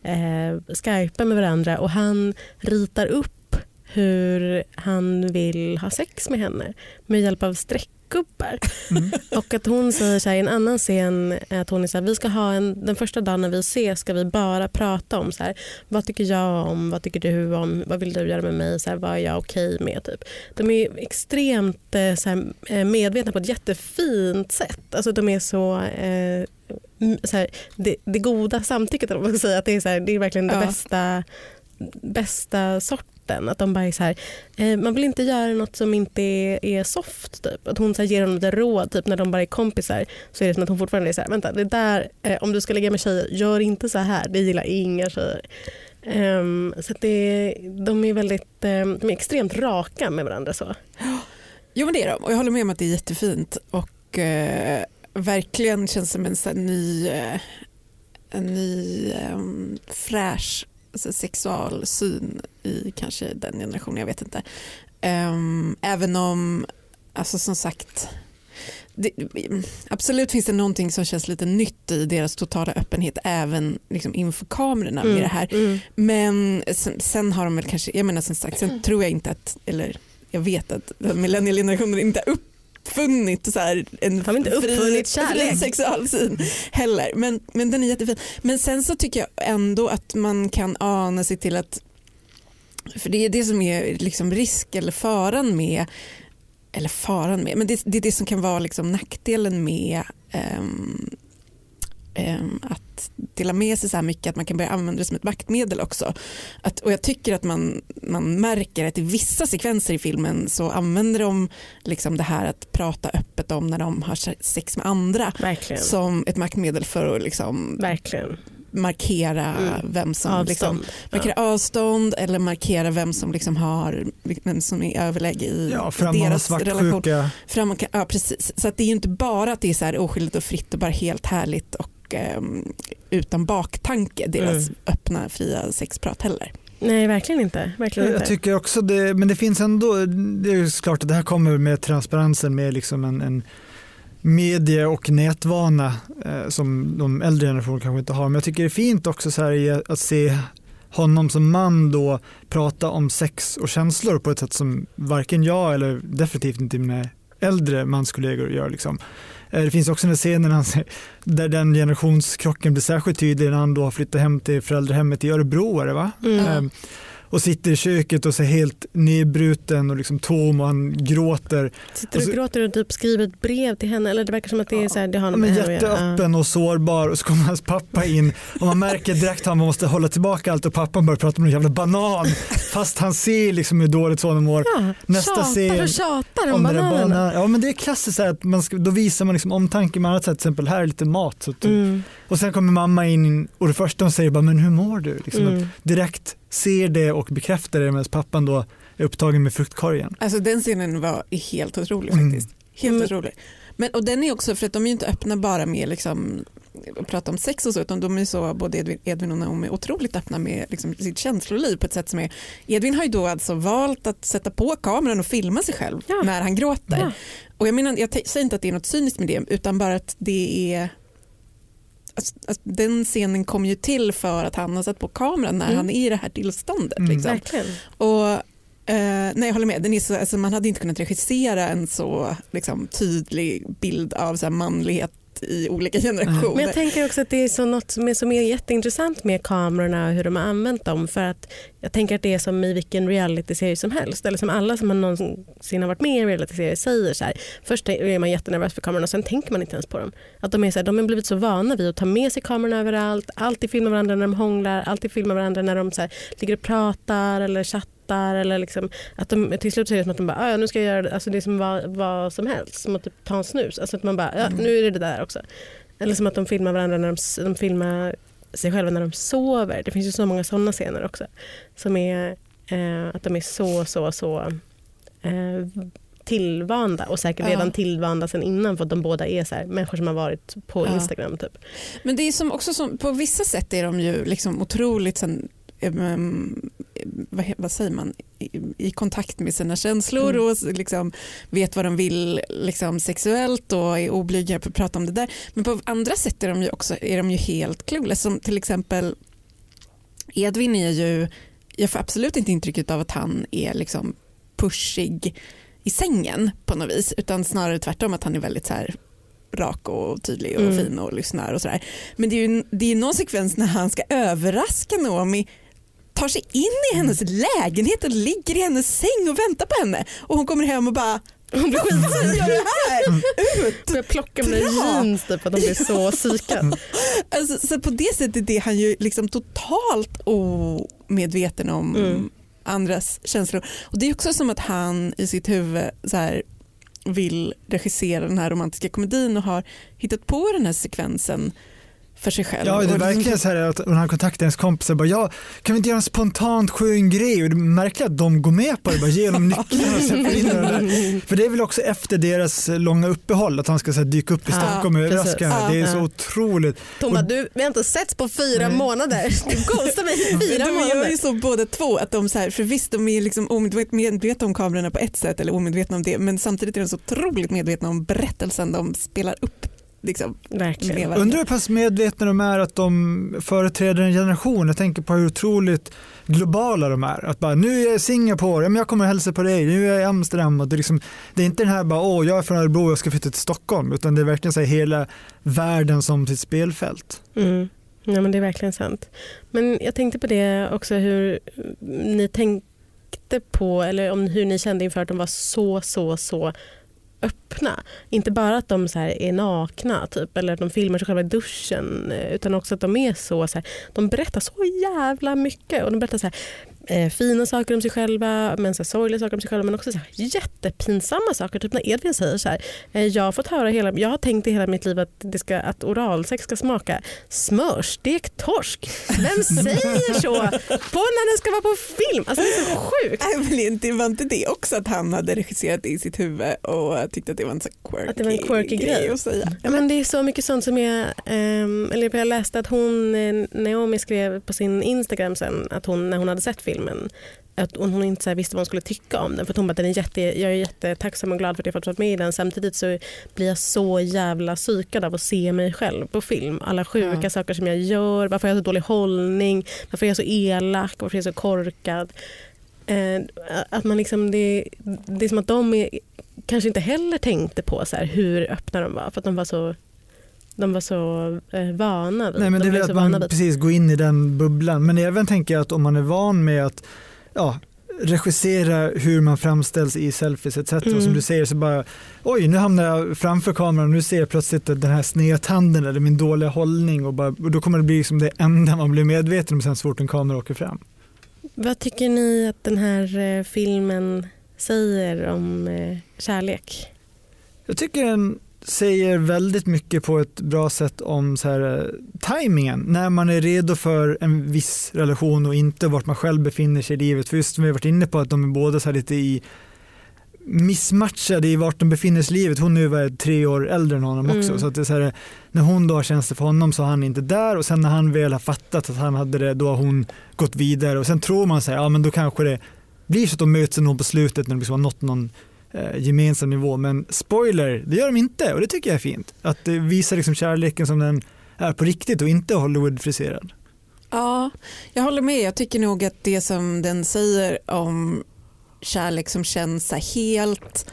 eh, skypar med varandra och han ritar upp hur han vill ha sex med henne med hjälp av streck streckgubbar. Och att hon säger så här, i en annan scen att hon är så här, vi ska ha en, den första dagen när vi ses ska vi bara prata om så här, vad tycker jag om, vad tycker du om, vad vill du göra med mig, så här, vad är jag okej med. Typ. De är extremt eh, så här, eh, medvetna på ett jättefint sätt. Alltså, de är så eh, så här, det, det goda samtycket, vad man ska säga, att det är, så här, det är verkligen det Ja. bästa, bästa sorten. Att de bara är så här, eh, man vill inte göra något som inte är, är soft. Typ. Att hon så här, ger honom lite råd typ, när de bara är kompisar så är det som att hon fortfarande är så här, vänta det där, eh, om du ska ligga med tjejer, gör inte så här, det gillar inga tjejer. Um, så att det, de är väldigt, ehm, de är extremt raka med varandra. så. Jo men det är de och jag håller med om att det är jättefint och eh, verkligen känns som en sån ny, eh, en ny um, fräsch sexualsyn i kanske den generationen, jag vet inte. Ehm, även om, alltså som sagt, det, absolut finns det någonting som känns lite nytt i deras totala öppenhet även liksom inför kamerorna med det här. Mm. Men sen, sen har de väl kanske, jag menar som sagt, sen tror jag inte att, eller jag vet att millennialgenerationen inte har uppfunnit så här en Har inte uppfunnit kärlek? fri sexualsyn heller. Men, men den är jättefin. Men sen så tycker jag ändå att man kan ana sig till att, för det är det som är liksom risk eller faran med eller faran med, men det, det är det som kan vara liksom nackdelen med ehm, att dela med sig så här mycket att man kan börja använda det som ett maktmedel också. Att, och jag tycker att man, man märker att i vissa sekvenser i filmen så använder de liksom det här att prata öppet om när de har sex med andra Verkligen. som ett maktmedel för att liksom Verkligen. markera Mm. vem som liksom, Avstånd. markera avstånd eller markera vem som liksom har vem som är överläge i Ja, deras relation. Fram, ja, precis. Så att det är ju inte bara att det är så här oskyldigt och fritt och bara helt härligt och ehm, utan baktanke, deras Mm. öppna fria sexprat heller. Nej, verkligen inte. Verkligen Jag inte. tycker också det, men det finns ändå, det är ju såklart att det här kommer med transparensen med liksom en, en medie och nätvana eh, som de äldre generationerna kanske inte har. Men jag tycker det är fint också så här att se honom som man då prata om sex och känslor på ett sätt som varken jag eller definitivt inte mina äldre manskollegor gör. Liksom. Eh, Det finns också han säger- där den generationskrocken blir särskilt tydlig när han då har flyttat hem till föräldrahemmet i Örebro. Är det, va? Mm. Och sitter i köket och ser helt nedbruten och liksom tom och han gråter. Sitter Och och så- gråter och typ skriver ett brev till henne eller det verkar som att det är så här, det har något med jätteöppen och sårbar och så kommer hans pappa in och man märker direkt att han måste hålla tillbaka allt och pappan börjar prata om en jävla banan fast han ser liksom hur dåligt sonen mår. Ja, Nästa tjatar scen och tjatar om, bananerna. banan. Ja men det är klassiskt så att man ska, då visar man liksom omtanke med annat sätt, till exempel här är lite mat. Så att, Mm. Och sen kommer mamma in och det första hon säger bara men hur mår du? Liksom Mm. direkt ser det och bekräftar det medan pappan då är upptagen med fruktkorgen. Alltså den scenen var helt otrolig Mm. faktiskt. Helt Men- otrolig. Men, och den är också för att de är ju inte öppna bara med liksom, att prata om sex och så utan de är så, både Edvin, Edvin och Naomi, otroligt öppna med liksom, sitt känsloliv på ett sätt som är Edvin har ju då alltså valt att sätta på kameran och filma sig själv Ja. när han gråter. Ja. Och jag, menar, jag säger inte att det är något cyniskt med det utan bara att det är Alltså, alltså, den scenen kom ju till för att han har satt på kameran när Mm. han är i det här tillståndet. Mm. Liksom. Och, eh, nej, jag håller med. Den är så, alltså, man hade inte kunnat regissera en så liksom, tydlig bild av så här, manlighet i olika generationer. Men jag tänker också att det är så något som är, som är jätteintressant med kamerorna och hur de har använt dem. För att jag tänker att det är som i vilken realityserie som helst. Eller som alla som har någonsin har varit med i en realityserie säger. Så här, först är man jättenervös för kamerorna och sen tänker man inte ens på dem. Att de, är så här, de har blivit så vana vid att ta med sig kamerorna överallt. Alltid filma varandra när de hånglar. Alltid filma varandra när de så här, ligger och pratar eller chattar. Eller liksom, att de, till slut så är det som att de bara, "Ah, ja, nu ska jag göra det. Alltså det är som vad, vad som helst. Som att typ ta en snus. Alltså att man bara, ja, nu är det det där också. Eller som att de filmar varandra när de, de filmar sig själva när de sover. Det finns ju så många sådana scener också. Som är eh, att de är så, så, så eh, tillvanda och säkert Ja. redan tillvanda sen innan för att de båda är så här, människor som har varit på Ja. Instagram. Typ. Men det är som också som, på vissa sätt är de ju liksom otroligt sen, vad, he- vad säger man, i, kontakt med sina känslor Mm. och liksom vet vad de vill liksom sexuellt och är oblyga på att prata om det där. Men på andra sätt är de ju också är de ju helt clueless. Som till exempel Edvin är ju, jag får absolut inte intrycket av att han är liksom pushig i sängen på något vis utan snarare tvärtom att han är väldigt så här rak och tydlig och Mm. fin och lyssnar och sådär. Men det är ju det är någon sekvens när han ska överraska Naomi tar sig in i hennes lägenhet och ligger i hennes säng och väntar på henne och hon kommer hem och bara hon blir skitsur, gör det här, ut. Jag plockar mina Bra. jeans typ, att de blir så psykade. Alltså, så på det sättet är han ju liksom totalt omedveten om Mm. andras känslor. Och Det är också som att han i sitt huvud så här, vill regissera den här romantiska komedin och har hittat på den här sekvensen för sig själv. Ja, det är Och verkligen så här att när han kontaktar ens kompisar bara ja, kan vi inte göra en spontant skön grej? Och det märker att de går med på det, bara ge dem nycklarna och sätter in där. För det är väl också efter deras långa uppehåll att han ska så här, dyka upp i Ja, Stockholm och överraska henne. Det är Ja. så otroligt. Och- du, vi har inte setts på fyra Nej. månader. Du ghostar mig i fyra de gör månader. ju så båda två, att de så här, för visst de är liksom omedvetna om kamerorna på ett sätt eller omedvetna om det men samtidigt är de så otroligt medvetna om berättelsen de spelar upp. Liksom, Verkligen. Undrar hur pass medvetna de är att de företräder en generation. Jag tänker på hur otroligt globala de är. Att bara, nu är jag i Singapore, ja, men jag kommer och hälsa på dig, nu är jag i Amsterdam. Och det, är liksom, det är inte den här bara, åh jag är från Örebro och jag ska flytta till Stockholm. Utan det är verkligen så här, hela världen som sitt spelfält. Mm. Ja, men det är verkligen sant. Men jag tänkte på det också hur ni tänkte på, eller om hur ni kände inför att de var så, så, så öppna. Inte bara att de så här är nakna typ, eller att de filmar sig själva i duschen eh, utan också att de är så, så här, de berättar så jävla mycket och de berättar så här, eh, fina saker om sig själva men så här, sorgliga saker om sig själva men också så här, jättepinsamma saker. Typ när Edvin säger så här, eh, jag har fått höra hela, jag har tänkt i hela mitt liv att, det ska, att oralsex ska smaka smörstekt torsk. Vem säger så på när den ska vara på film? Alltså det är så sjukt. Men det var inte det också att han hade regisserat det i sitt huvud och tyckte att det var en så quirky, Att det var en quirky grej. att säga. Ja, men det är så mycket sånt som jag, ehm, eller jag läste att hon, eh, Naomi skrev på sin Instagram sen att hon när hon hade sett filmen att hon inte så visste vad hon skulle tycka om den. För hon bara, den är jätte, jag är jättetacksam och glad för att jag fått vara med i den. Samtidigt så blir jag så jävla psykad av att se mig själv på film. Alla sjuka Ja. saker som jag gör, varför jag har så dålig hållning, varför jag är så elak, varför jag är så korkad. Eh, att man liksom, det, det är som att de är, kanske inte heller tänkte på så här, hur öppna de var. För att de var så, de var så eh, vana vid Nej, men de det är att man precis går in i den bubblan. Men även tänker jag att om man är van med att ja, regissera hur man framställs i selfies etc. Mm. Som du säger så bara, oj nu hamnar jag framför kameran och nu ser jag plötsligt den här sneda tanden eller min dåliga hållning och, bara, och då kommer det bli liksom det enda man blir medveten om sen så fort en kamera åker fram. Vad tycker ni att den här eh, filmen säger om eh, kärlek? Jag tycker den säger väldigt mycket på ett bra sätt om så här, eh, tajmingen, när man är redo för en viss relation och inte vart man själv befinner sig i livet. För just som vi har varit inne på att de är båda så lite i missmatchade i vart de befinner sig i livet. Hon är ju tre år äldre än honom också. Mm. Så att det är så här, när hon då har tjänster för honom så är han inte där och sen när han väl har fattat att han hade det då har hon gått vidare och sen tror man sig, ja men då kanske det blir så att de möts någon på slutet när de liksom har nått någon eh, Eh, gemensam nivå. Men spoiler, det gör de inte och det tycker jag är fint. Att det visar liksom kärleken som den är på riktigt och inte Hollywood-friserad. Ja, jag håller med. Jag tycker nog att det som den säger om kärlek som känns helt,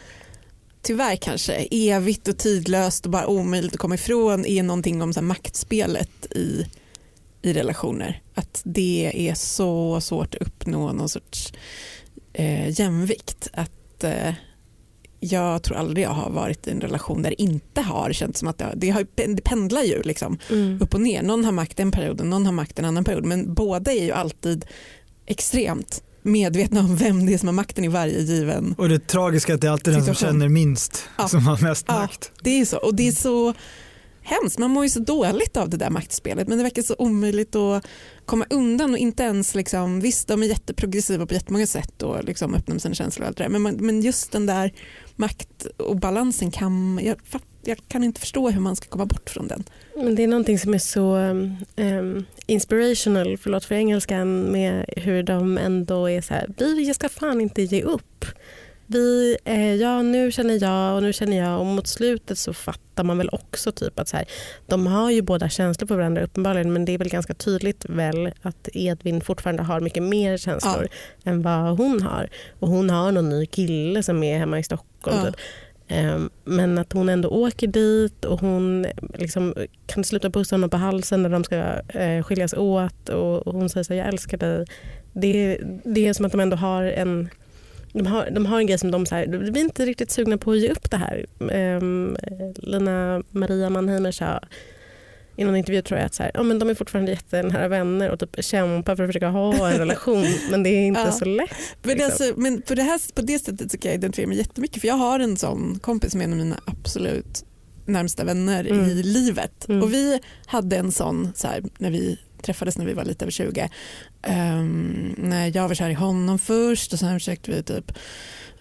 tyvärr kanske, evigt och tidlöst och bara omöjligt att komma ifrån är någonting om så här maktspelet i, i relationer. Att det är så svårt att uppnå någon sorts eh, jämvikt. Att eh, jag tror aldrig jag har varit i en relation där det inte har känts som att det, har, det, har, det pendlar ju liksom Mm. upp och ner. Någon har makt en period och någon har makt en annan period. Men båda är ju alltid extremt medvetna om vem det är som har makten i varje given. Och det tragiska är att det är alltid den som känner minst Ja. som har mest Ja, makt. det är så. Och det är så hemskt. Man mår ju så dåligt av det där maktspelet men det verkar så omöjligt att komma undan och inte ens liksom, visst de är jätteprogressiva på jättemånga sätt och liksom öppnar med sina känslor och allt det där men, man, men just den där makt och balansen kan jag, jag kan inte förstå hur man ska komma bort från den. Men det är någonting som är så um, inspirational, förlåt för engelskan, med hur de ändå är så här, vi ska fan inte ge upp. Vi, eh, ja nu känner jag och nu känner jag och mot slutet så fattar man väl också typ att så här, de har ju båda känslor på varandra uppenbarligen men det är väl ganska tydligt väl att Edvin fortfarande har mycket mer känslor än vad hon har. Och hon har någon ny kille som är hemma i Stockholm. Ja. Typ. Ehm, Men att hon ändå åker dit och hon liksom kan sluta pussa honom på halsen när de ska eh, skiljas åt och och hon säger så här, jag älskar dig. Det, det är som att de ändå har en de har, de har en grej som de säger, vi är inte riktigt sugna på att ge upp det här. Um, Lina Maria Mannheimer sa i någon intervju tror jag att så här, ja, men de är fortfarande jättenära vänner och typ kämpar för att försöka ha en relation men det är inte Ja. så lätt. Men, liksom. alltså, men på, det här, på det sättet så kan jag identifiera mig jättemycket för jag har en sån kompis som är en av mina absolut närmsta vänner Mm. i livet. Mm. Och vi hade en sån så här, när vi träffades när vi var lite över 20. Um, när jag var kär i honom först och sen försökte vi typ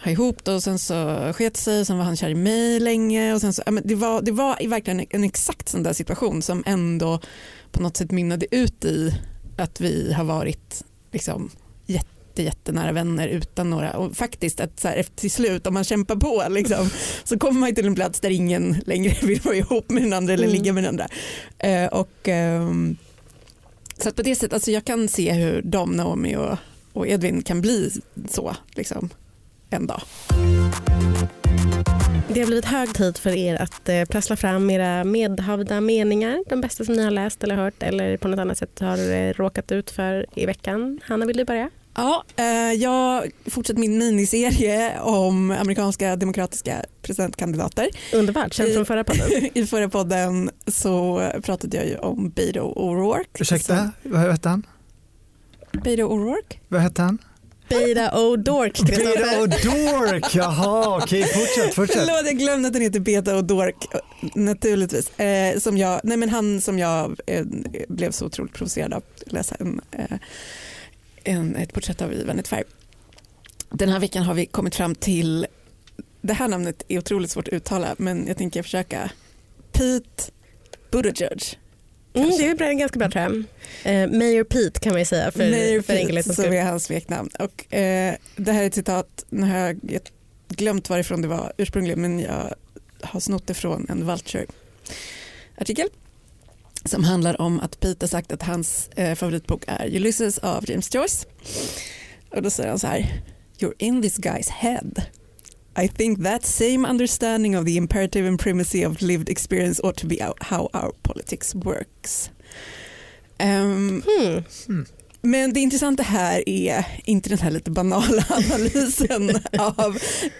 ha ihop det och sen så sket sig sen var han kär i mig länge och sen så, ja, men det, var, det var verkligen en, exakt sån där situation som ändå på något sätt mynnade ut i att vi har varit liksom jätte, jättenära vänner utan några och faktiskt att så här, efter till slut om man kämpar på liksom, så kommer man till en plats där ingen längre vill vara ihop med den andra eller Mm. ligga med den andra. Eh, och, ehm, så att på det sättet, alltså jag kan se hur de, Naomi och, och Edvin kan bli så liksom, en dag. Det har blivit hög tid för er att eh, prassla fram era medhavda meningar, de bästa som ni har läst eller hört eller på något annat sätt har eh, råkat ut för i veckan. Hanna, vill du börja? Ja, eh, jag fortsätter min miniserie om amerikanska demokratiska presidentkandidater. Underbart, känd från förra podden. I förra podden så pratade jag ju om Beto O'Rourke. Ursäkta, vad hette han? Beto O'Rourke? Vad hette han? Beda O'Dork, Beda Kristoffer. och Dork, jaha okej fortsätt, fortsätt. Förlåt, jag glömde att den heter Beta O'Dork naturligtvis. Eh, som jag, nej men han som jag eh, blev så otroligt provocerad av att läsa en, eh, en, ett porträtt av i Vanity Fair. Den här veckan har vi kommit fram till, det här namnet är otroligt svårt att uttala men jag tänker försöka. Pete Buttigieg. Mm, det är bra, ganska bra tror jag. Eh, Mayor Pete kan man ju säga för, Mayor för enkelhetens Pete, som skull. är hans smeknamn. Och, eh, det här är ett citat, nu har jag glömt varifrån det var ursprungligen men jag har snott det från en Vulture-artikel som handlar om att Pete har sagt att hans eh, favoritbok är Ulysses av James Joyce. Och då säger han så här, you're in this guy's head. I think that same understanding of the imperative and primacy of lived experience ought to be how our politics works. Ehm, Hmm. Men det intressanta här är inte den här lite banala analysen av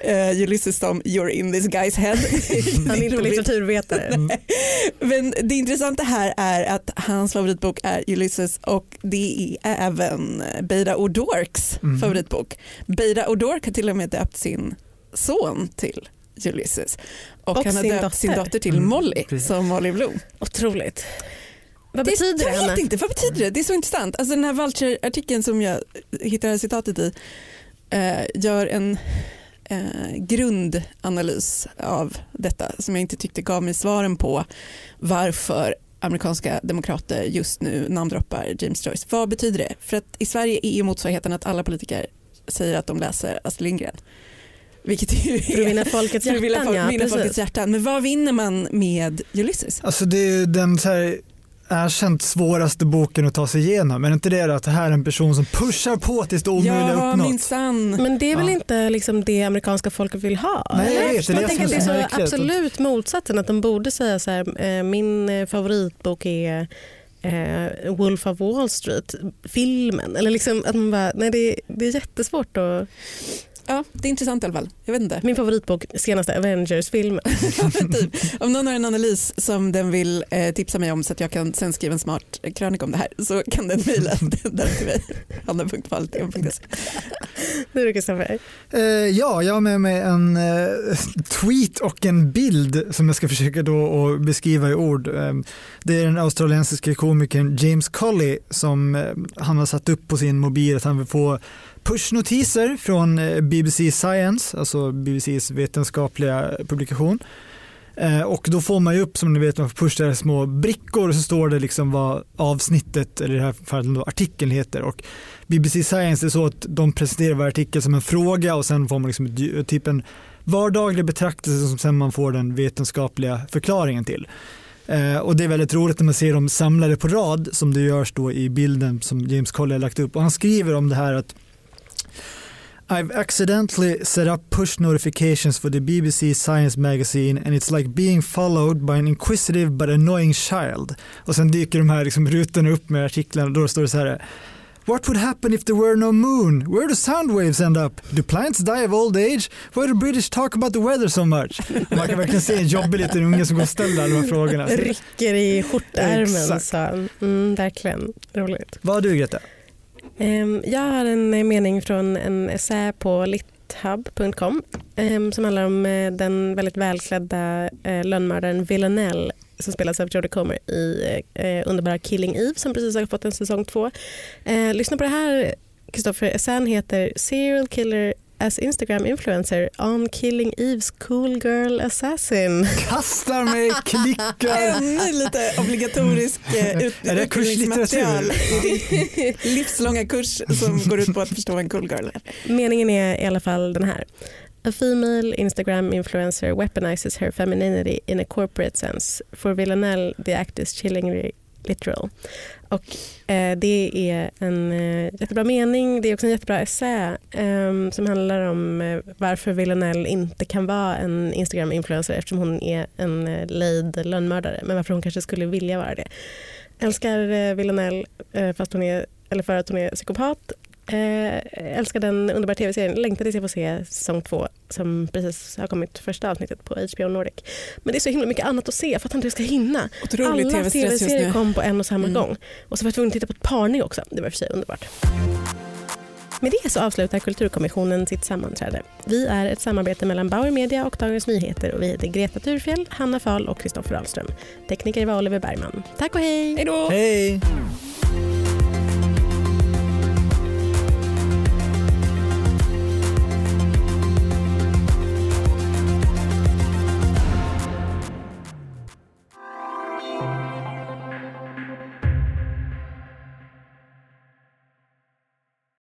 uh, Ulysses som “you're in this guy's head”. Han är inte litteraturvetare. Men det intressanta här är att hans favoritbok är Ulysses och det är även Beira O'Dorks mm. favoritbok. Beira O'Dork har till och med döpt sin son till Ulysses och, och han har döpt dotter. sin dotter till mm, Molly mm, som Molly Bloom. Otroligt. Vad det, betyder det? Jag vet inte, vad betyder det? Det är så intressant. Alltså den här Vulture-artikeln som jag hittar citatet i eh, gör en eh, grundanalys av detta som jag inte tyckte gav mig svaren på varför amerikanska demokrater just nu namndroppar James Joyce. Vad betyder det? För att i Sverige är ju motsvarigheten att alla politiker säger att de läser Astrid Lindgren. Vilket är, för att vinna folkets hjärtan. Vinna, ja, folkets hjärtan. Men vad vinner man med Ulysses? Alltså det är den så här erkänt svåraste boken att ta sig igenom. Men är inte det att det här är en person som pushar på tills det omöjliga ja, uppnått? Minsann. Men det är väl ja. inte liksom det amerikanska folket vill ha? Nej, jag vet, jag, jag tänker att det är så absolut motsatsen. Att de borde säga så här, eh, min eh, favoritbok är eh, Wolf of Wall Street, filmen. Eller liksom att man bara, nej det, det är jättesvårt att Ja, det är intressant i alla fall. Jag vet inte. Min favoritbok, senaste Avengers-filmen. typ. Om någon har en analys som den vill eh, tipsa mig om så att jag kan sen skriva en smart krönika om det här så kan den mejla den till mig. är det Kristoffer. Uh, ja, jag har med mig en uh, tweet och en bild som jag ska försöka då att beskriva i ord. Um, det är den australiensiska komikern James Colley som uh, han har satt upp på sin mobil att han vill få pushnotiser från eh, BBC Science, alltså BBCs vetenskapliga publikation. Eh, och då får man ju upp som ni vet, man får pusha små brickor och så står det liksom vad avsnittet, eller i det här fallet då, artikeln heter. Och BBC Science är så att de presenterar varje artikel som en fråga och sen får man liksom typ en vardaglig betraktelse som sen man får den vetenskapliga förklaringen till. Eh, och det är väldigt roligt när man ser dem samlade på rad som det görs då i bilden som James Colley har lagt upp. Och han skriver om det här att I've accidentally set up push notifications for the BBC Science magazine and it's like being followed by an inquisitive but annoying child. Och sen dyker de här liksom rutorna upp med artiklarna och då står det så här What would happen if there were no moon? Where do sound waves end up? Do plants die of old age? Why do British talk about the weather so much? Man kan verkligen se en jobbig liten unge som går och ställer alla de här frågorna. Rycker i skjortärmen. Så. Mm, verkligen roligt. Vad har du Greta? Ehm, jag har en eh, mening från en essä på lithub.com ehm, som handlar om eh, den väldigt välklädda eh, lönnmördaren Villanelle som spelas av Jodie Comer i underbara Killing Eve som precis har fått en säsong två. Lyssna på det här Kristoffer. Essän heter Serial Killer as Instagram influencer on killing Eves cool girl assassin. Kastar mig, klickar. Ännu lite obligatorisk eh, ut är det kurslitteratur? Livslånga kurs som går ut på att förstå en cool girl. Meningen är i alla fall den här. A female Instagram influencer weaponizes her femininity in a corporate sense. For Villanelle, the act is chillingly literal. Och, eh, det är en eh, jättebra mening. Det är också en jättebra essä eh, som handlar om eh, varför Villanelle inte kan vara en Instagram-influencer eftersom hon är en eh, lejd lönnmördare. Men varför hon kanske skulle vilja vara det. Älskar eh, Villanelle eh, fast hon är, eller för att hon är psykopat Eh, älskar den underbara tv-serien. Längtar tills jag får se säsong två som precis har kommit första avsnittet på HBO Nordic. Men det är så himla mycket annat att se. Jag fattar inte hur jag ska hinna. Otroligt Alla tv-serier kom på en och samma mm. gång. Och så var jag tvungen att titta på ett parning också. Det var för sig underbart. Med det så avslutar Kulturkommissionen sitt sammanträde. Vi är ett samarbete mellan Bauer Media och Dagens Nyheter och vi heter Greta Thurfjell, Hanna Fahl och Kristoffer Ahlström. Tekniker var Oliver Bergman. Tack och hej! Hej då! Hej!